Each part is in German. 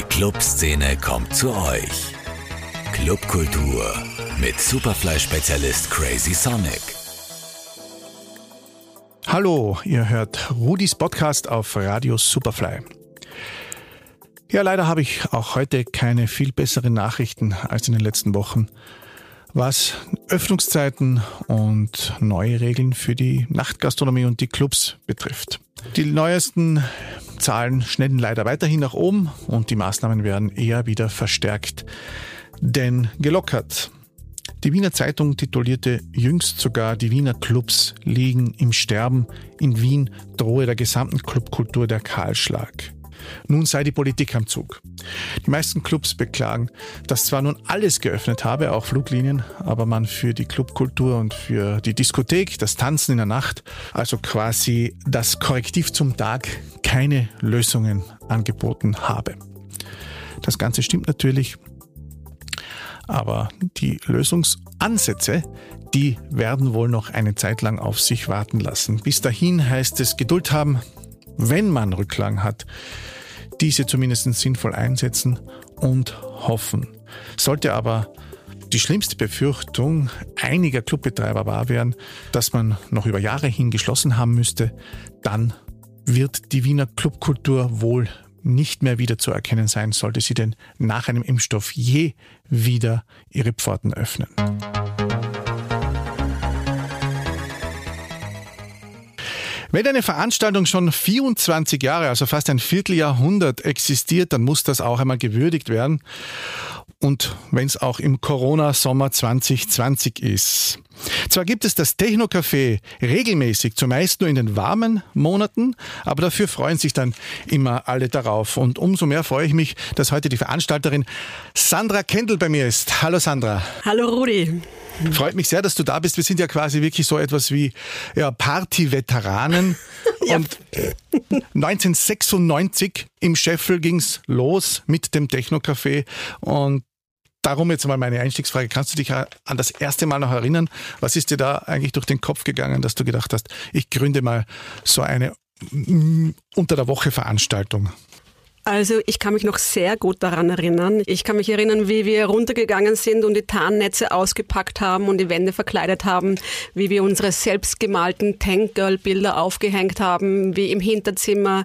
Die Clubszene kommt zu euch. Clubkultur mit Superfly-Spezialist Crazy Sonic. Hallo, ihr hört Rudis Podcast auf Radio Superfly. Ja, leider habe ich auch heute keine viel besseren Nachrichten als in den letzten Wochen, was Öffnungszeiten und neue Regeln für die Nachtgastronomie und die Clubs betrifft. Die neuesten Zahlen schnellen leider weiterhin nach oben und die Maßnahmen werden eher wieder verstärkt, denn gelockert. Die Wiener Zeitung titulierte jüngst sogar, die Wiener Clubs liegen im Sterben. In Wien drohe der gesamten Clubkultur der Kahlschlag. Nun sei die Politik am Zug. Die meisten Clubs beklagen, dass zwar nun alles geöffnet habe, auch Fluglinien, aber man für die Clubkultur und für die Diskothek, das Tanzen in der Nacht, also quasi das Korrektiv zum Tag, keine Lösungen angeboten habe. Das Ganze stimmt natürlich, aber die Lösungsansätze, die werden wohl noch eine Zeit lang auf sich warten lassen. Bis dahin heißt es Geduld haben, wenn man Rücklagen hat, diese zumindest sinnvoll einsetzen und hoffen. Sollte aber die schlimmste Befürchtung einiger Clubbetreiber wahr werden, dass man noch über Jahre hin geschlossen haben müsste, dann wird die Wiener Clubkultur wohl nicht mehr wieder zu erkennen sein, sollte sie denn nach einem Impfstoff je wieder ihre Pforten öffnen. Wenn eine Veranstaltung schon 24 Jahre, also fast ein Vierteljahrhundert existiert, dann muss das auch einmal gewürdigt werden. Und wenn es auch im Corona-Sommer 2020 ist. Zwar gibt es das Techno-Café regelmäßig, zumeist nur in den warmen Monaten, aber dafür freuen sich dann immer alle darauf. Und umso mehr freue ich mich, dass heute die Veranstalterin Sandra Kendall bei mir ist. Hallo Sandra. Hallo Rudi. Freut mich sehr, dass du da bist. Wir sind ja quasi wirklich so etwas wie ja, Party-Veteranen. ja. Und 1996 im Scheffel ging's los mit dem Techno-Café. Und darum jetzt mal meine Einstiegsfrage. Kannst du dich an das erste Mal noch erinnern? Was ist dir da eigentlich durch den Kopf gegangen, dass du gedacht hast, ich gründe mal so eine mm, unter der Woche Veranstaltung? Also ich kann mich noch sehr gut daran erinnern. Ich kann mich erinnern, wie wir runtergegangen sind und die Tarnnetze ausgepackt haben und die Wände verkleidet haben, wie wir unsere selbstgemalten Tank Girl Bilder aufgehängt haben, wie im Hinterzimmer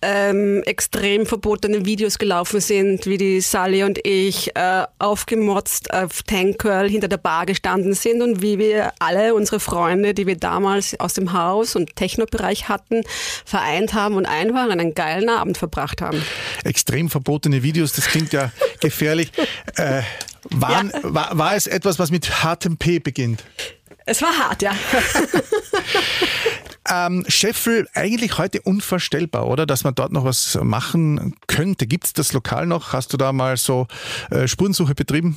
ähm, extrem verbotene Videos gelaufen sind, wie die Sally und ich äh, aufgemotzt auf Tank Girl hinter der Bar gestanden sind und wie wir alle unsere Freunde, die wir damals aus dem Haus und Technobereich hatten, vereint haben und einfach einen geilen Abend verbracht haben extrem verbotene Videos, das klingt ja gefährlich. Äh, waren, ja. war, war es etwas, was mit hartem P beginnt? Es war hart, ja. ähm, Scheffel, eigentlich heute unvorstellbar, oder? Dass man dort noch was machen könnte. Gibt es das Lokal noch? Hast du da mal so äh, Spurensuche betrieben?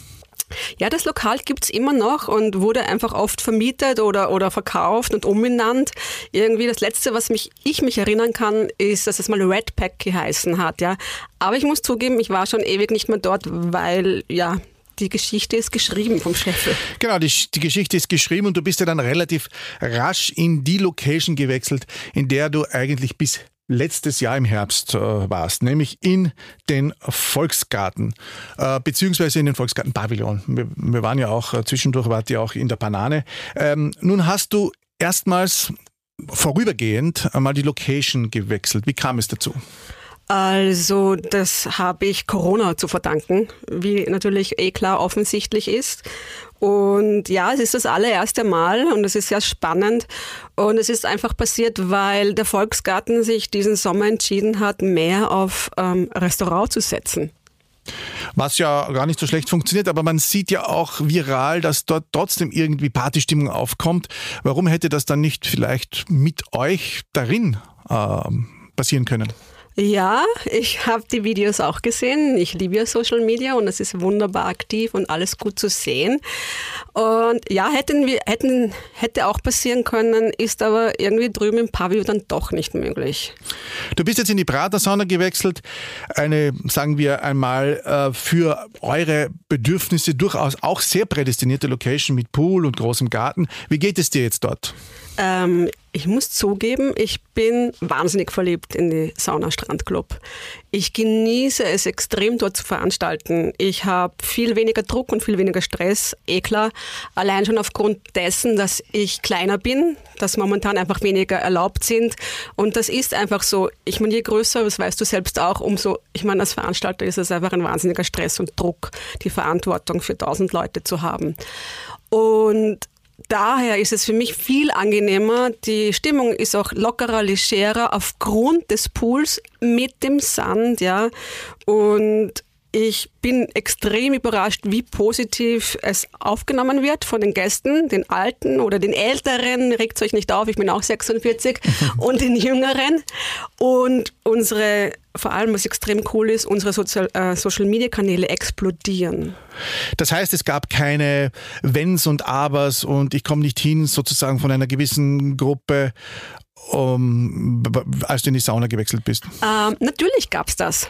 Ja, das Lokal gibt's immer noch und wurde einfach oft vermietet oder, oder verkauft und umbenannt. Irgendwie das Letzte, was mich, ich mich erinnern kann, ist, dass es mal Red Pack geheißen hat. Ja. Aber ich muss zugeben, ich war schon ewig nicht mehr dort, weil ja, die Geschichte ist geschrieben vom Scheffel. Genau, die, die, Geschichte ist geschrieben und du bist ja dann relativ rasch in die Location gewechselt, in der du eigentlich bis letztes Jahr im Herbst äh, warst, nämlich in den Volksgarten, äh, beziehungsweise in den Volksgarten Pavillon. Wir, wir waren ja auch, äh, zwischendurch wart ihr auch in der Banane. Ähm, nun hast du erstmals vorübergehend einmal die Location gewechselt. Wie kam es dazu? Also das habe ich Corona zu verdanken, wie natürlich eh klar offensichtlich ist. Und ja, es ist das allererste Mal und es ist sehr spannend. Und es ist einfach passiert, weil der Volksgarten sich diesen Sommer entschieden hat, mehr auf ähm, Restaurant zu setzen. Was ja gar nicht so schlecht funktioniert, aber man sieht ja auch viral, dass dort trotzdem irgendwie Partystimmung aufkommt. Warum hätte das dann nicht vielleicht mit euch darin äh, passieren können? Ja, ich habe die Videos auch gesehen. Ich liebe ja Social Media und es ist wunderbar aktiv und alles gut zu sehen. Und ja, hätten wir, hätten, hätte auch passieren können, ist aber irgendwie drüben im Pavillon dann doch nicht möglich. Du bist jetzt in die Prater-Sauna gewechselt. Eine, sagen wir einmal, äh, für eure Bedürfnisse durchaus auch sehr prädestinierte Location mit Pool und großem Garten. Wie geht es dir jetzt dort? Ähm, Ich muss zugeben, ich bin wahnsinnig verliebt in die Sauna Strandclub. Ich genieße es extrem dort zu veranstalten. Ich habe viel weniger Druck und viel weniger Stress, eh klar. Allein schon aufgrund dessen, dass ich kleiner bin, dass momentan einfach weniger erlaubt sind. Und das ist einfach so. Ich meine, je größer, das weißt du selbst auch, umso, ich meine, als Veranstalter ist es einfach ein wahnsinniger Stress und Druck, die Verantwortung für tausend Leute zu haben. Und daher ist es für mich viel angenehmer. Die Stimmung ist auch lockerer, legerer aufgrund des Pools mit dem Sand, ja. Und ich bin extrem überrascht, wie positiv es aufgenommen wird von den Gästen, den Alten oder den Älteren. Regt euch nicht auf, ich bin auch 46 und den Jüngeren. Und unsere, vor allem was extrem cool ist, unsere Sozial, äh, Social Media Kanäle explodieren. Das heißt, es gab keine Wenns und Abers und ich komme nicht hin sozusagen von einer gewissen Gruppe, um, als du in die Sauna gewechselt bist. Ähm, natürlich gab es das.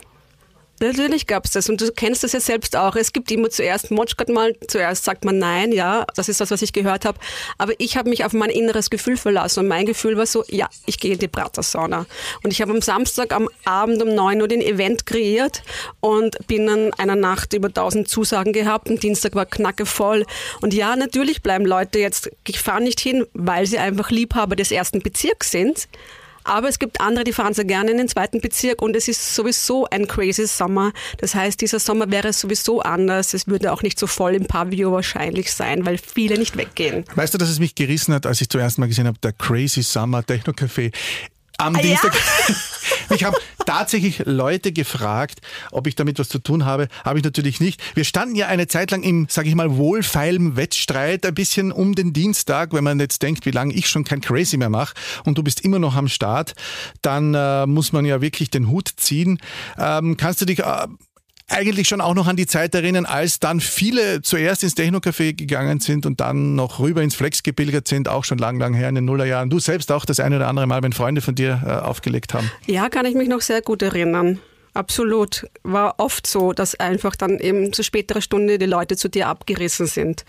Natürlich gab es das und du kennst das ja selbst auch. Es gibt immer zuerst Motschgott mal, zuerst sagt man nein, ja, das ist das, was ich gehört habe. Aber ich habe mich auf mein inneres Gefühl verlassen und mein Gefühl war so, ja, ich gehe in die Pratersauna. Und ich habe am Samstag am Abend um 9 Uhr den Event kreiert und bin dann einer Nacht über 1000 Zusagen gehabt und Dienstag war knackevoll. Und ja, natürlich bleiben Leute jetzt, ich fahre nicht hin, weil sie einfach Liebhaber des ersten Bezirks sind. Aber es gibt andere, die fahren sehr gerne in den zweiten Bezirk und es ist sowieso ein crazy Sommer. Das heißt, dieser Sommer wäre sowieso anders. Es würde auch nicht so voll im Pavillon wahrscheinlich sein, weil viele nicht weggehen. Weißt du, dass es mich gerissen hat, als ich zuerst mal gesehen habe, der Crazy Summer Techno Café am ah, Dienstag. Ja? Mich haben tatsächlich Leute gefragt, ob ich damit was zu tun habe. Habe ich natürlich nicht. Wir standen ja eine Zeit lang im, sage ich mal, wohlfeilen Wettstreit ein bisschen um den Dienstag. Wenn man jetzt denkt, wie lange ich schon kein Crazy mehr mache und du bist immer noch am Start, dann äh, muss man ja wirklich den Hut ziehen. Ähm, kannst du dich äh, eigentlich schon auch noch an die Zeit erinnern, als dann viele zuerst ins Technocafé gegangen sind und dann noch rüber ins Flex gepilgert sind, auch schon lang, lang her in den Nullerjahren. Du selbst auch das eine oder andere Mal, wenn Freunde von dir äh, aufgelegt haben. Ja, kann ich mich noch sehr gut erinnern. Absolut. War oft so, dass einfach dann eben zu späterer Stunde die Leute zu dir abgerissen sind.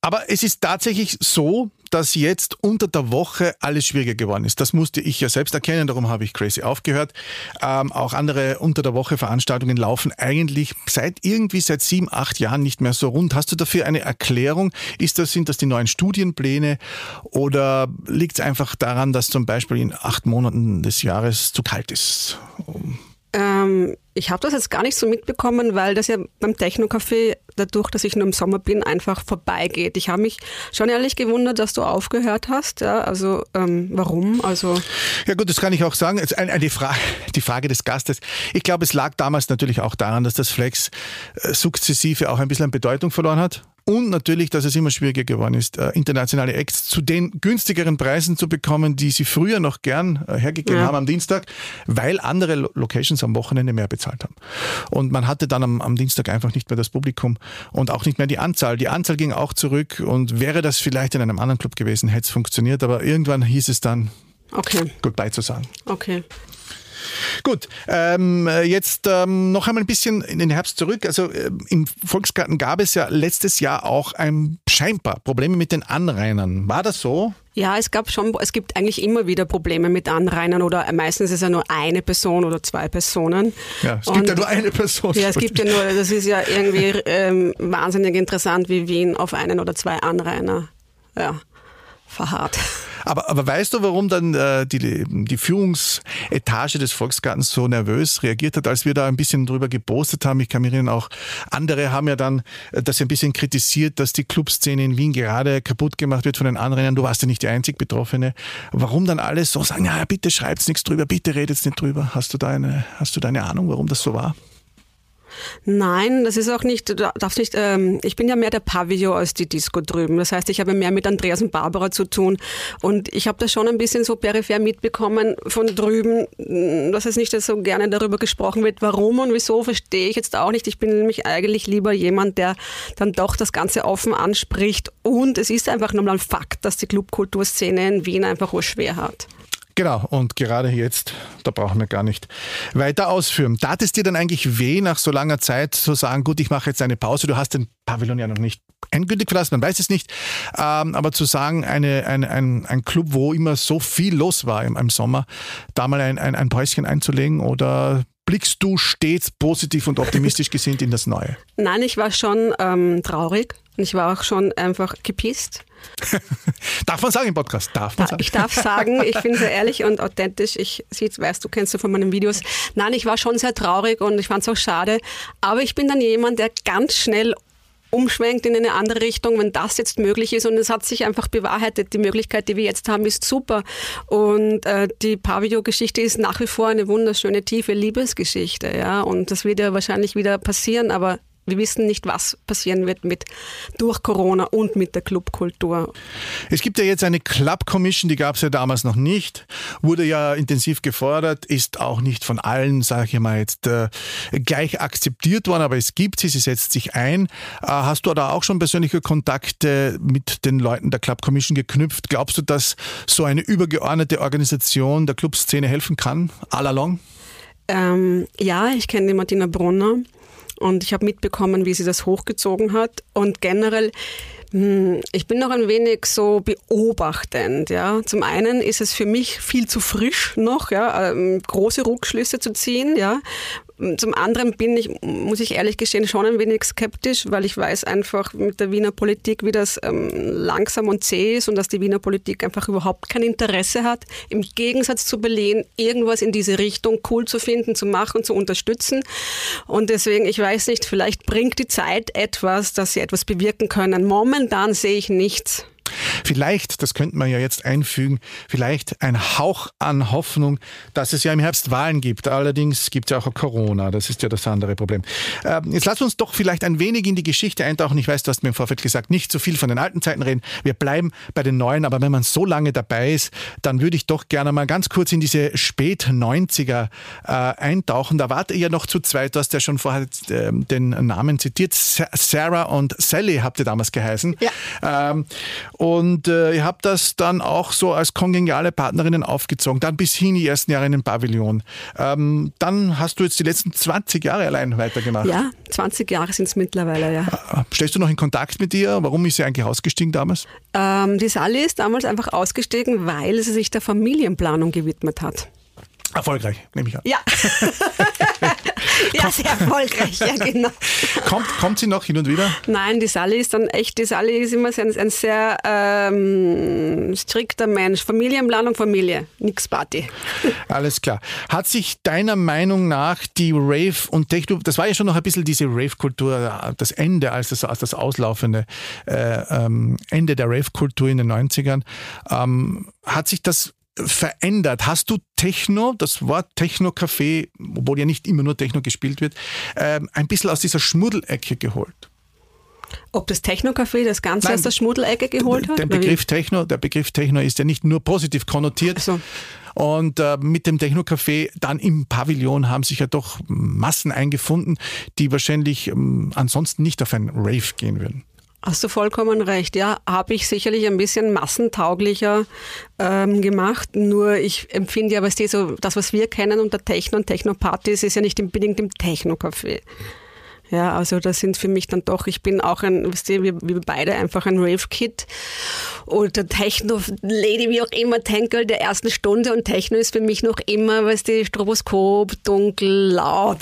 Aber es ist tatsächlich so, dass jetzt unter der Woche alles schwieriger geworden ist. Das musste ich ja selbst erkennen, darum habe ich Crazy aufgehört. Ähm, auch andere unter der Woche Veranstaltungen laufen eigentlich seit irgendwie seit sieben, acht Jahren nicht mehr so rund. Hast du dafür eine Erklärung? Ist das, sind das die neuen Studienpläne oder liegt es einfach daran, dass zum Beispiel in acht Monaten des Jahres zu kalt ist? Ähm, ich habe das jetzt gar nicht so mitbekommen, weil das ja beim Techno-Café, dadurch, dass ich nur im Sommer bin, einfach vorbeigeht. Ich habe mich schon ehrlich gewundert, dass du aufgehört hast. Ja, also ähm, warum? Also ja gut, das kann ich auch sagen. Eine Frage, die Frage des Gastes. Ich glaube, es lag damals natürlich auch daran, dass das Flex äh, sukzessive auch ein bisschen an Bedeutung verloren hat. Und natürlich, dass es immer schwieriger geworden ist, äh, internationale Acts zu den günstigeren Preisen zu bekommen, die sie früher noch gern äh, hergegeben ja. haben am Dienstag, weil andere Locations am Wochenende mehr bezahlt haben. Und man hatte dann am, am, Dienstag einfach nicht mehr das Publikum und auch nicht mehr die Anzahl. Die Anzahl ging auch zurück und wäre das vielleicht in einem anderen Club gewesen, hätte es funktioniert, aber irgendwann hieß es dann, okay. Goodbye zu sagen. Okay. Gut, ähm, jetzt ähm, noch einmal ein bisschen in den Herbst zurück. Also äh, im Volksgarten gab es ja letztes Jahr auch ein scheinbar Probleme mit den Anrainern. War das so? Ja, es gab schon, es gibt eigentlich immer wieder Probleme mit Anrainern oder meistens ist es ja nur eine Person oder zwei Personen. Ja, es Und, gibt ja nur eine Person. Ja, es gibt ja nur, das ist ja irgendwie ähm, wahnsinnig interessant, wie Wien auf einen oder zwei Anrainer ja, verharrt. Aber, aber weißt du, warum dann äh, die, die Führungsetage des Volksgartens so nervös reagiert hat, als wir da ein bisschen drüber gepostet haben? Ich kann mich erinnern, auch andere haben ja dann äh, das ein bisschen kritisiert, dass die Clubszene in Wien gerade kaputt gemacht wird von den Anrennern. Du warst ja nicht die einzig Betroffene. Warum dann alles so sagen, ja, bitte schreibt's nichts drüber, bitte redet's nicht drüber. Hast du da eine, hast du da eine Ahnung, warum das so war? Nein, das ist auch nicht, darfst nicht, ähm, ich bin ja mehr der Pavillon als die Disco drüben. Das heißt, ich habe mehr mit Andreas und Barbara zu tun. Und ich habe das schon ein bisschen so peripher mitbekommen von drüben, dass es nicht so gerne darüber gesprochen wird. Warum und wieso, verstehe ich jetzt auch nicht. Ich bin nämlich eigentlich lieber jemand, der dann doch das Ganze offen anspricht. Und es ist einfach nochmal ein Fakt, dass die Clubkulturszene in Wien einfach schwer hat. Genau, und gerade jetzt, da brauchen wir gar nicht weiter ausführen. Tat es dir dann eigentlich weh, nach so langer Zeit zu sagen, gut, ich mache jetzt eine Pause, du hast den Pavillon ja noch nicht endgültig verlassen, man weiß es nicht. Ähm, aber zu sagen, eine, eine, ein, ein Club, wo immer so viel los war im, im Sommer, da mal ein, ein, ein Päuschen einzulegen oder blickst du stets positiv und optimistisch gesinnt in das Neue? Nein, ich war schon ähm, traurig und ich war auch schon einfach gepisst. darf man sagen im Podcast? Darf man sagen? Ich darf sagen, ich bin sehr ehrlich und authentisch. Ich weißt du, kennst du von meinen Videos. Nein, ich war schon sehr traurig und ich fand es auch schade. Aber ich bin dann jemand, der ganz schnell umschwenkt in eine andere Richtung, wenn das jetzt möglich ist. Und es hat sich einfach bewahrheitet. Die Möglichkeit, die wir jetzt haben, ist super. Und äh, die Pavio-Geschichte ist nach wie vor eine wunderschöne, tiefe Liebesgeschichte. Ja? Und das wird ja wahrscheinlich wieder passieren, aber wir wissen nicht, was passieren wird mit durch Corona und mit der Clubkultur. Es gibt ja jetzt eine Club Commission, die gab es ja damals noch nicht, wurde ja intensiv gefordert, ist auch nicht von allen, sage ich mal jetzt, äh, gleich akzeptiert worden, aber es gibt sie, sie setzt sich ein. Äh, hast du da auch schon persönliche Kontakte mit den Leuten der Club Commission geknüpft? Glaubst du, dass so eine übergeordnete Organisation der Clubszene helfen kann, all along? Ähm, ja, ich kenne die Martina Brunner und ich habe mitbekommen, wie sie das hochgezogen hat. Und generell, hm, ich bin noch ein wenig so beobachtend. Ja. Zum einen ist es für mich viel zu frisch noch, ja, ähm, große Rückschlüsse zu ziehen, ja, zum anderen bin ich, muss ich ehrlich gestehen, schon ein wenig skeptisch, weil ich weiß einfach mit der Wiener Politik, wie das ähm, langsam und zäh ist und dass die Wiener Politik einfach überhaupt kein Interesse hat, im Gegensatz zu Berlin irgendwas in diese Richtung cool zu finden, zu machen, zu unterstützen. Und deswegen, ich weiß nicht, vielleicht bringt die Zeit etwas, dass sie etwas bewirken können. Momentan sehe ich nichts. Vielleicht, das könnte man ja jetzt einfügen, vielleicht ein Hauch an Hoffnung, dass es ja im Herbst Wahlen gibt. Allerdings gibt es ja auch Corona, das ist ja das andere Problem. Ähm, jetzt lass uns doch vielleicht ein wenig in die Geschichte eintauchen. Ich weiß, du hast mir im Vorfeld gesagt, nicht so viel von den alten Zeiten reden. Wir bleiben bei den neuen, aber wenn man so lange dabei ist, dann würde ich doch gerne mal ganz kurz in diese Spät-90er äh, eintauchen. Da wart ihr ja noch zu zweit, du hast ja schon vorher äh, den Namen zitiert. Sarah und Sally habt ihr damals geheißen. Ja. Ähm, und äh, ihr habt das dann auch so als kongeniale Partnerinnen aufgezogen, dann bis hin die ersten Jahre in den Pavillon. Ähm, dann hast du jetzt die letzten 20 Jahre allein weitergemacht. Ja, 20 Jahre sind es mittlerweile, ja. Äh, Stellst du noch in Kontakt mit ihr? Warum ist sie eigentlich ausgestiegen damals? Ähm, die Sally ist damals einfach ausgestiegen, weil sie sich der Familienplanung gewidmet hat. Erfolgreich, nehme ich an. Ja. ja, sehr erfolgreich, ja, genau. Kommt, kommt sie noch hin und wieder? Nein, die Sally ist dann echt, die Sally ist immer ein, ein sehr ähm, strikter Mensch. Familienplanung, Familie, nix Party. Alles klar. Hat sich deiner Meinung nach die Rave und Techno, das war ja schon noch ein bisschen diese Rave-Kultur, das Ende, als das, als das auslaufende äh, ähm, Ende der Rave-Kultur in den 90ern, ähm, hat sich das verändert? Hast du Techno, das Wort Techno-Café, obwohl ja nicht immer nur Techno gespielt wird, ähm, ein bisschen aus dieser Schmuddelecke geholt? Ob das Techno-Café das Ganze Nein, aus der Schmuddelecke geholt hat? Der Begriff, Techno, der Begriff Techno ist ja nicht nur positiv konnotiert. So. Und äh, mit dem Techno-Café dann im Pavillon haben sich ja doch Massen eingefunden, die wahrscheinlich ähm, ansonsten nicht auf ein Rave gehen würden. Hast du vollkommen recht. Ja, habe ich sicherlich ein bisschen massentauglicher ähm, gemacht. Nur ich empfinde ja, was die so, das, was wir kennen unter Techno und Techno-Partys, ist ja nicht unbedingt im Techno-Café. Ja, also das sind für mich dann doch, ich bin auch ein, wisst ihr, wir, wir beide einfach ein Rave-Kid oder Techno-Lady, wie auch immer, Tankel der ersten Stunde und Techno ist für mich noch immer, weißt du, Stroboskop, dunkel, laut.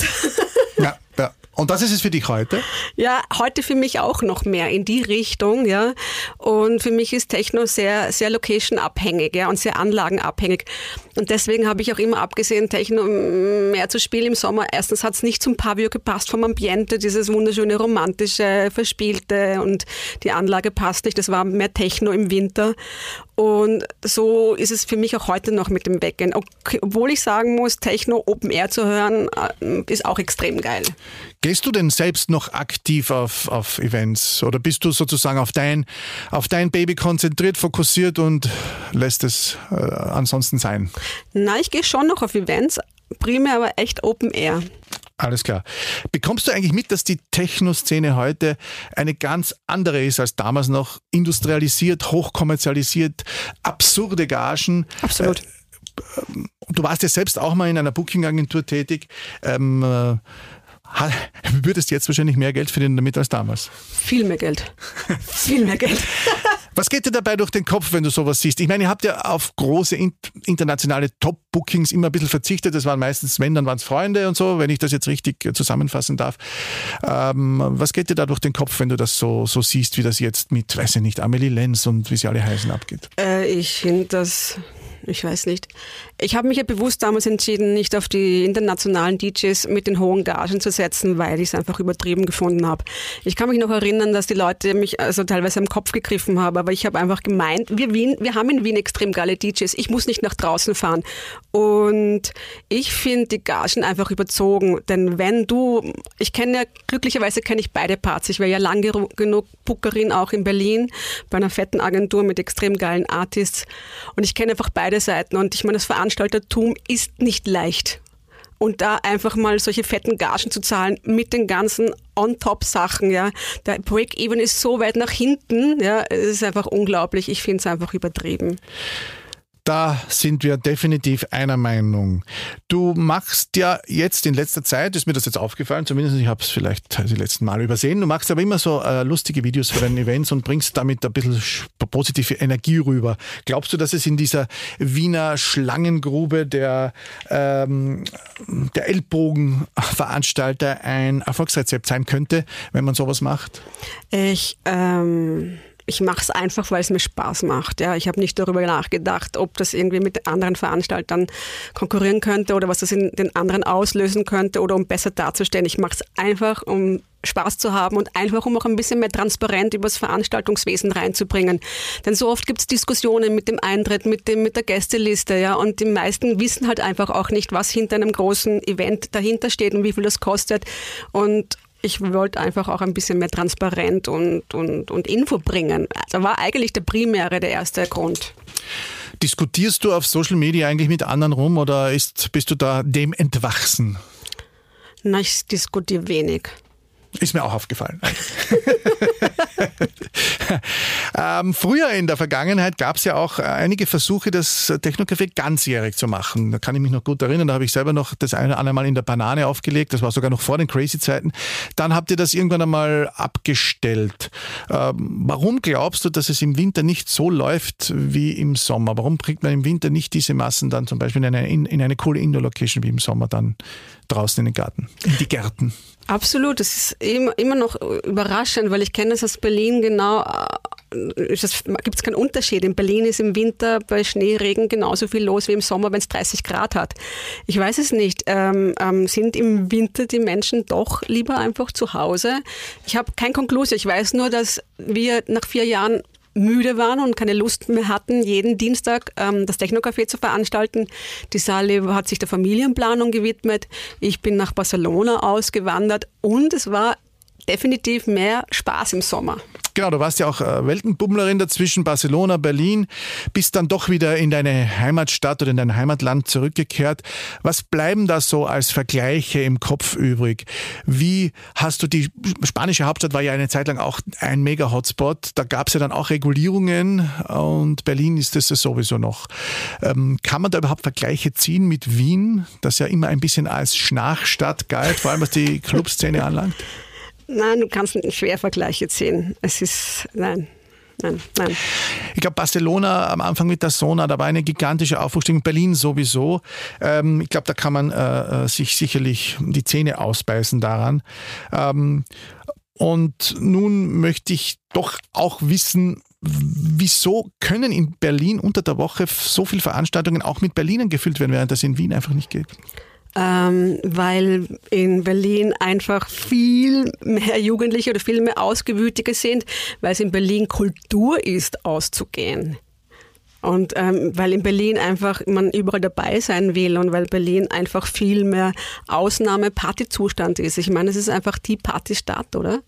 Ja, ja. Und das ist es für dich heute? Ja, heute für mich auch noch mehr in die Richtung, ja. Und für mich ist Techno sehr, sehr location-abhängig, ja, und sehr anlagenabhängig. Und deswegen habe ich auch immer abgesehen, Techno mehr zu spielen im Sommer. Erstens hat es nicht zum Pavio gepasst vom Ambiente, dieses wunderschöne romantische, verspielte und die Anlage passt nicht. Das war mehr Techno im Winter. Und so ist es für mich auch heute noch mit dem Backend. Obwohl ich sagen muss, Techno Open Air zu hören, äh, ist auch extrem geil. Gehst du denn selbst noch aktiv auf, auf Events oder bist du sozusagen auf dein, auf dein Baby konzentriert, fokussiert und lässt es äh, ansonsten sein? Nein, ich gehe schon noch auf Events, primär aber echt Open Air. Alles klar. Bekommst du eigentlich mit, dass die Techno-Szene heute eine ganz andere ist als damals noch? Industrialisiert, hochkommerzialisiert, absurde Gagen. Absolut. Äh, du warst ja selbst auch mal in einer Booking-Agentur tätig. Ähm, du würdest jetzt wahrscheinlich mehr Geld verdienen damit als damals. Viel mehr Geld. Viel mehr Geld. Was geht dir dabei durch den Kopf, wenn du sowas siehst? Ich meine, ihr habt ja auf große internationale Top-Bookings immer ein bisschen verzichtet. Das waren meistens, wenn, dann waren es Freunde und so, wenn ich das jetzt richtig zusammenfassen darf. Ähm, was geht dir da durch den Kopf, wenn du das so, so siehst, wie das jetzt mit, weiß ich nicht, Amelie Lenz und wie sie alle heißen abgeht? Äh, ich finde das ich weiß nicht. Ich habe mich ja bewusst damals entschieden, nicht auf die internationalen DJs mit den hohen Gagen zu setzen, weil ich es einfach übertrieben gefunden habe. Ich kann mich noch erinnern, dass die Leute mich also teilweise am Kopf gegriffen haben, aber ich habe einfach gemeint, wir, Wien, wir haben in Wien extrem geile DJs, ich muss nicht nach draußen fahren. Und ich finde die Gagen einfach überzogen, denn wenn du, ich kenne ja, glücklicherweise kenne ich beide Parts, ich war ja lang genug Bookerin auch in Berlin bei einer fetten Agentur mit extrem geilen Artists und ich kenne einfach beide Seiten. Und ich meine, das Veranstaltertum ist nicht leicht. Und da einfach mal solche fetten Gagen zu zahlen mit den ganzen On-Top-Sachen, ja. Der Break-Even ist so weit nach hinten, ja, es ist einfach unglaublich. Ich finde es einfach übertrieben. Da sind wir definitiv einer Meinung. Du machst ja jetzt in letzter Zeit, ist mir das jetzt aufgefallen, zumindest ich habe es vielleicht die letzten Male übersehen, du machst aber immer so äh, lustige Videos für deine Events und bringst damit ein bisschen positive Energie rüber. Glaubst du, dass es in dieser Wiener Schlangengrube der, ähm, der Ellbogenveranstalter ein Erfolgsrezept sein könnte, wenn man sowas macht? Ich ähm ich mache es einfach, weil es mir Spaß macht. Ja, ich habe nicht darüber nachgedacht, ob das irgendwie mit anderen Veranstaltern konkurrieren könnte oder was das in den anderen auslösen könnte oder um besser darzustellen. Ich mache es einfach, um Spaß zu haben und einfach, um auch ein bisschen mehr Transparenz über das Veranstaltungswesen reinzubringen. Denn so oft gibt es Diskussionen mit dem Eintritt, mit, dem, mit der Gästeliste, ja, und die meisten wissen halt einfach auch nicht, was hinter einem großen Event dahinter steht und wie viel das kostet. Und ich wollte einfach auch ein bisschen mehr Transparenz und, und, und Info bringen. Also war eigentlich der primäre, der erste Grund. Diskutierst du auf Social Media eigentlich mit anderen rum oder ist, bist du da dem entwachsen? Na, ich diskutiere wenig. Ist mir auch aufgefallen. ähm, früher in der Vergangenheit gab es ja auch einige Versuche, das Technocafé ganzjährig zu machen. Da kann ich mich noch gut erinnern, da habe ich selber noch das eine oder andere Mal in der Banane aufgelegt. Das war sogar noch vor den Crazy-Zeiten. Dann habt ihr das irgendwann einmal abgestellt. Ähm, warum glaubst du, dass es im Winter nicht so läuft wie im Sommer? Warum bringt man im Winter nicht diese Massen dann zum Beispiel in eine, in, in eine coole Indoor-Location wie im Sommer dann draußen in den Garten, in die Gärten? Absolut, das ist immer, noch überraschend, weil ich kenne das aus Berlin genau. Äh, Gibt es keinen Unterschied. In Berlin ist im Winter bei Schneeregen genauso viel los wie im Sommer, wenn es 30 Grad hat. Ich weiß es nicht. Ähm, ähm, sind im Winter die Menschen doch lieber einfach zu Hause? Ich habe kein Konklusion. Ich weiß nur, dass wir nach vier Jahren müde waren und keine Lust mehr hatten, jeden Dienstag ähm, das Technocafé zu veranstalten. Die Sally hat sich der Familienplanung gewidmet. Ich bin nach Barcelona ausgewandert und es war definitiv mehr Spaß im Sommer. Genau, du warst ja auch äh, Weltenbummlerin dazwischen, Barcelona, Berlin, bist dann doch wieder in deine Heimatstadt oder in dein Heimatland zurückgekehrt. Was bleiben da so als Vergleiche im Kopf übrig? Wie hast du die spanische Hauptstadt war ja eine Zeit lang auch ein Mega-Hotspot. Da gab es ja dann auch Regulierungen und Berlin ist es sowieso noch. Ähm, kann man da überhaupt Vergleiche ziehen mit Wien, das ja immer ein bisschen als Schnarchstadt galt, vor allem was die Clubszene anlangt? Nein, du kannst schwer Vergleiche ziehen. Es ist, nein. Nein, nein. Ich glaube, Barcelona am Anfang mit der Sona, da war eine gigantische Aufrüstung. Berlin sowieso. Ähm, ich glaube, da kann man äh, äh, sich sicherlich die Zähne ausbeißen daran. Ähm, und nun möchte ich doch auch wissen, wieso können in Berlin unter der Woche so viele Veranstaltungen auch mit Berlinern gefüllt werden, während das in Wien einfach nicht geht? Ähm, weil in Berlin einfach viel mehr Jugendliche oder viel mehr Ausgewütige sind, weil es in Berlin Kultur ist, auszugehen. Und ähm, weil in Berlin einfach man überall dabei sein will und weil Berlin einfach viel mehr Ausnahme-Partyzustand ist. Ich meine, es ist einfach die Partystadt, oder?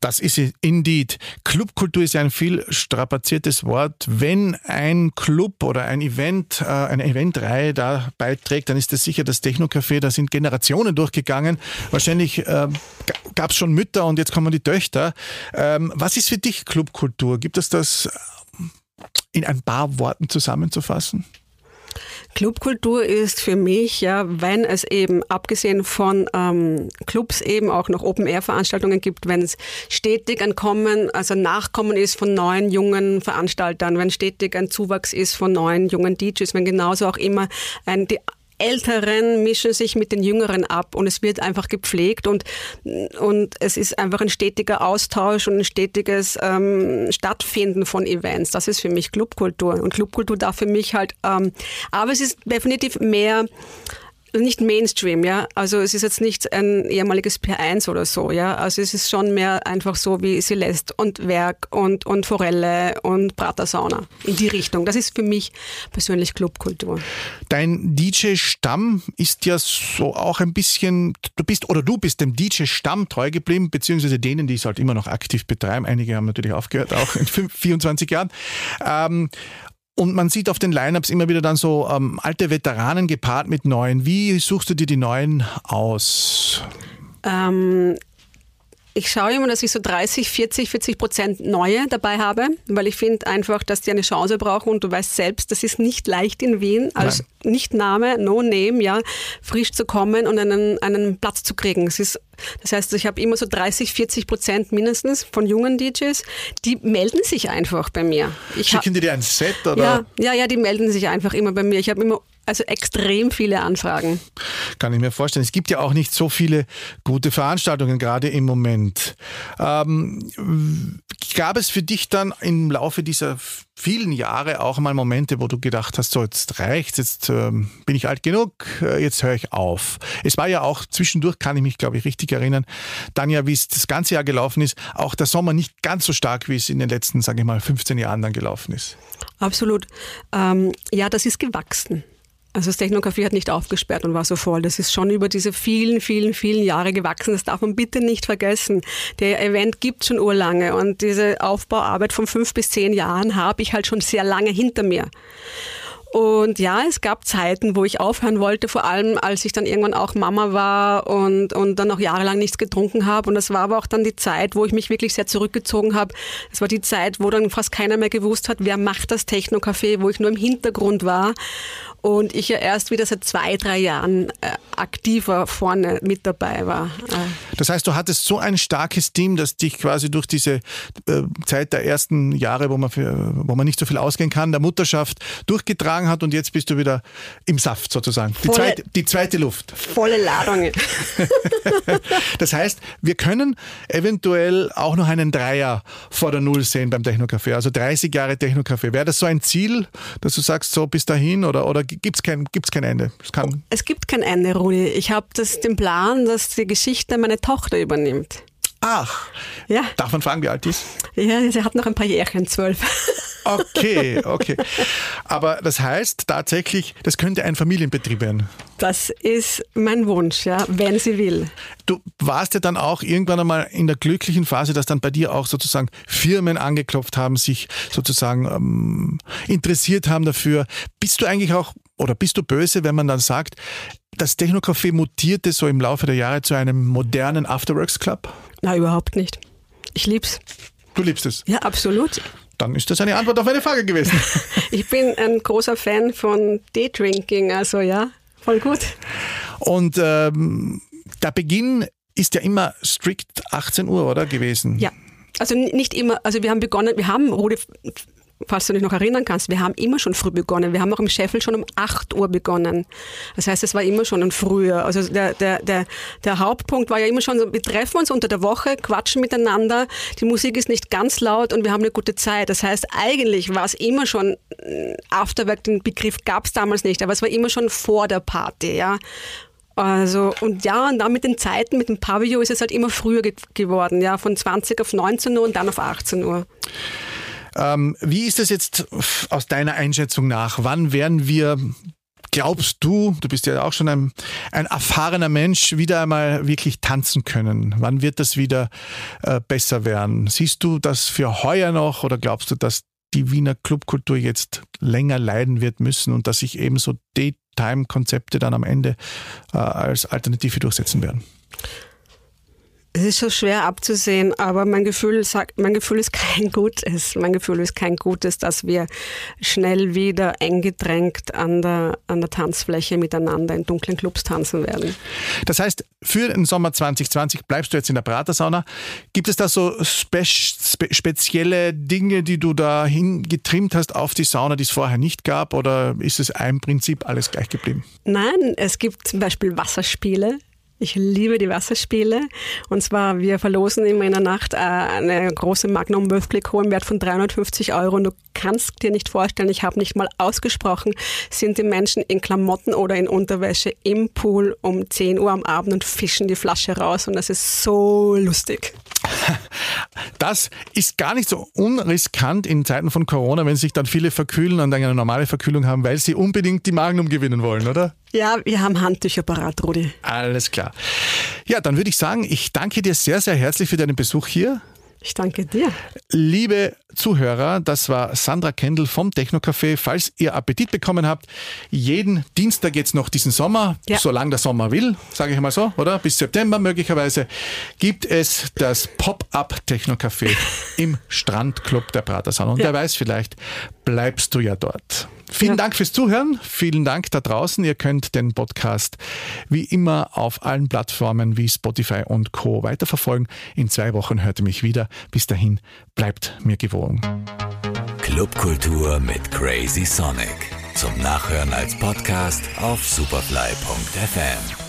Das ist indeed. Clubkultur ist ein viel strapaziertes Wort. Wenn ein Club oder ein Event, äh, eine Eventreihe da beiträgt, dann ist das sicher das Technocafé. Da sind Generationen durchgegangen. Wahrscheinlich äh, gab es schon Mütter und jetzt kommen die Töchter. Ähm, was ist für dich Clubkultur? Gibt es das in ein paar Worten zusammenzufassen? Clubkultur ist für mich, ja, wenn es eben abgesehen von ähm, Clubs eben auch noch Open-Air-Veranstaltungen gibt, wenn es stetig ein Kommen, also Nachkommen ist von neuen jungen Veranstaltern, wenn stetig ein Zuwachs ist von neuen jungen DJs, wenn genauso auch immer ein, die Älteren mischen sich mit den Jüngeren ab und es wird einfach gepflegt und, und es ist einfach ein stetiger Austausch und ein stetiges ähm, Stattfinden von Events. Das ist für mich Clubkultur und Clubkultur darf für mich halt, ähm, aber es ist definitiv mehr nicht Mainstream, ja. Also es ist jetzt nicht ein ehemaliges P1 oder so, ja. Also es ist schon mehr einfach so wie Celeste und Werk und, und Forelle und Pratersauna in die Richtung. Das ist für mich persönlich Clubkultur. Dein DJ-Stamm ist ja so auch ein bisschen, du bist oder du bist dem DJ-Stamm treu geblieben, beziehungsweise denen, die es halt immer noch aktiv betreiben. Einige haben natürlich aufgehört, auch in 24 Jahren. Ähm, und man sieht auf den Lineups immer wieder dann so ähm, alte Veteranen gepaart mit neuen. Wie suchst du dir die neuen aus? Ähm, ich schaue immer, dass ich so 30, 40, 40 Prozent neue dabei habe, weil ich finde einfach, dass die eine Chance brauchen und du weißt selbst, das ist nicht leicht in Wien als Nicht-Name, No-Name, ja, frisch zu kommen und einen, einen Platz zu kriegen. Es ist, das heißt, ich habe immer so 30, 40 Prozent mindestens von jungen DJs, die melden sich einfach bei mir. Ich Schicken die dir ein Set oder? Ja, ja, ja, die melden sich einfach immer bei mir. Ich habe immer also extrem viele Anfragen. Kann ich mir vorstellen. Es gibt ja auch nicht so viele gute Veranstaltungen gerade im Moment. Ähm, gab es für dich dann im Laufe dieser vielen Jahre auch mal Momente, wo du gedacht hast, so jetzt reicht's, jetzt ähm, bin ich alt genug, äh, jetzt höre ich auf. Es war ja auch zwischendurch, kann ich mich glaube ich richtig erinnern, dann ja, wie es das ganze Jahr gelaufen ist, auch der Sommer nicht ganz so stark, wie es in den letzten, sage ich mal, 15 Jahren dann gelaufen ist. Absolut. Ähm, ja, das ist gewachsen. Also das Technocafé hat nicht aufgesperrt und war so voll. Das ist schon über diese vielen, vielen, vielen Jahre gewachsen. Das darf man bitte nicht vergessen. Der Event gibt schon urlange und diese Aufbauarbeit von fünf bis zehn Jahren habe ich halt schon sehr lange hinter mir. Und ja, es gab Zeiten, wo ich aufhören wollte, vor allem als ich dann irgendwann auch Mama war und, und dann auch jahrelang nichts getrunken habe. Und das war aber auch dann die Zeit, wo ich mich wirklich sehr zurückgezogen habe. Es war die Zeit, wo dann fast keiner mehr gewusst hat, wer macht das Techno-Café, wo ich nur im Hintergrund war und ich ja erst wieder seit zwei, drei Jahren äh, aktiver vorne mit dabei war. Äh. Das heißt, du hattest so ein starkes Team, das dich quasi durch diese äh, Zeit der ersten Jahre, wo man, für, wo man nicht so viel ausgehen kann, der Mutterschaft durchgetragen hat und jetzt bist du wieder im Saft sozusagen. Die, volle, zweite, die zweite Luft. Volle Ladung. das heißt, wir können eventuell auch noch einen Dreier vor der Null sehen beim Technocafé, also 30 Jahre Technocafé. Wäre das so ein Ziel, dass du sagst, so bis dahin oder, oder gibt es kein, gibt's kein Ende? Es, kann es gibt kein Ende, Rudi. Ich habe den Plan, dass die Geschichte meine Tochter übernimmt. Ach, ja. darf man fragen, wie alt die ist? Ja, sie hat noch ein paar Jährchen, zwölf. Okay, okay. Aber das heißt tatsächlich, das könnte ein Familienbetrieb werden. Das ist mein Wunsch, ja, wenn sie will. Du warst ja dann auch irgendwann einmal in der glücklichen Phase, dass dann bei dir auch sozusagen Firmen angeklopft haben, sich sozusagen ähm, interessiert haben dafür. Bist du eigentlich auch oder bist du böse, wenn man dann sagt, das Technocafé mutierte so im Laufe der Jahre zu einem modernen Afterworks Club? Na, überhaupt nicht. Ich lieb's. Du liebst es? Ja, absolut. Dann ist das eine Antwort auf eine Frage gewesen. ich bin ein großer Fan von Daydrinking, also ja, voll gut. Und ähm, der Beginn ist ja immer strikt 18 Uhr, oder gewesen? Ja. Also nicht immer, also wir haben begonnen, wir haben Rode falls du dich noch erinnern kannst, wir haben immer schon früh begonnen. Wir haben auch im Scheffel schon um 8 Uhr begonnen. Das heißt, es war immer schon ein früher. Also der, der, der, der Hauptpunkt war ja immer schon wir treffen uns unter der Woche, quatschen miteinander, die Musik ist nicht ganz laut und wir haben eine gute Zeit. Das heißt, eigentlich war es immer schon, äh, Afterwork, den Begriff gab es damals nicht, aber es war immer schon vor der Party, ja. Also, und ja, und dann mit den Zeiten, mit dem Pavillon ist es halt immer früher ge geworden, ja, von 20 auf 19 Uhr und dann auf 18 Uhr. Ähm, wie ist das jetzt aus deiner Einschätzung nach? Wann werden wir glaubst du, du bist ja auch schon ein, ein erfahrener Mensch, wieder einmal wirklich tanzen können? Wann wird das wieder äh, besser werden? Siehst du das für heuer noch oder glaubst du, dass die Wiener Clubkultur jetzt länger leiden wird müssen und dass sich eben so Daytime-Konzepte dann am Ende äh, als Alternative durchsetzen werden? Es ist so schwer abzusehen, aber mein Gefühl sagt, mein Gefühl ist kein gutes. Mein Gefühl ist kein gutes, dass wir schnell wieder eng gedrängt an der, an der Tanzfläche miteinander in dunklen Clubs tanzen werden. Das heißt, für den Sommer 2020 bleibst du jetzt in der Pratersauna. Gibt es da so spe spe spezielle Dinge, die du da hingetrimmt hast auf die Sauna, die es vorher nicht gab? Oder ist es im Prinzip alles gleich geblieben? Nein, es gibt zum Beispiel Wasserspiele. Ich liebe die Wasserspiele. Und zwar, wir verlosen immer in der Nacht äh, eine große Magnum Wurfkliko im Wert von 350 Euro. Und du kannst dir nicht vorstellen, ich habe nicht mal ausgesprochen, sind die Menschen in Klamotten oder in Unterwäsche im Pool um 10 Uhr am Abend und fischen die Flasche raus. Und das ist so lustig. Das ist gar nicht so unriskant in Zeiten von Corona, wenn sich dann viele verkühlen und eine normale Verkühlung haben, weil sie unbedingt die Magnum gewinnen wollen, oder? Ja, wir haben Handtücher parat, Rudi. Alles klar. Ja, dann würde ich sagen, ich danke dir sehr, sehr herzlich für deinen Besuch hier. Ich danke dir. Liebe Zuhörer, das war Sandra Kendall vom Technocafé. Falls ihr Appetit bekommen habt, jeden Dienstag jetzt noch diesen Sommer, ja. solange der Sommer will, sage ich mal so, oder? Bis September möglicherweise, gibt es das Pop-Up Technocafé im Strandclub der Pratersauna. Und ja. wer weiß, vielleicht bleibst du ja dort. Vielen ja. Dank fürs Zuhören. Vielen Dank da draußen. Ihr könnt den Podcast wie immer auf allen Plattformen wie Spotify und Co. weiterverfolgen. In zwei Wochen hört ihr mich wieder. Bis dahin bleibt mir gewogen. Clubkultur mit Crazy Sonic. Zum Nachhören als Podcast auf superfly.fm.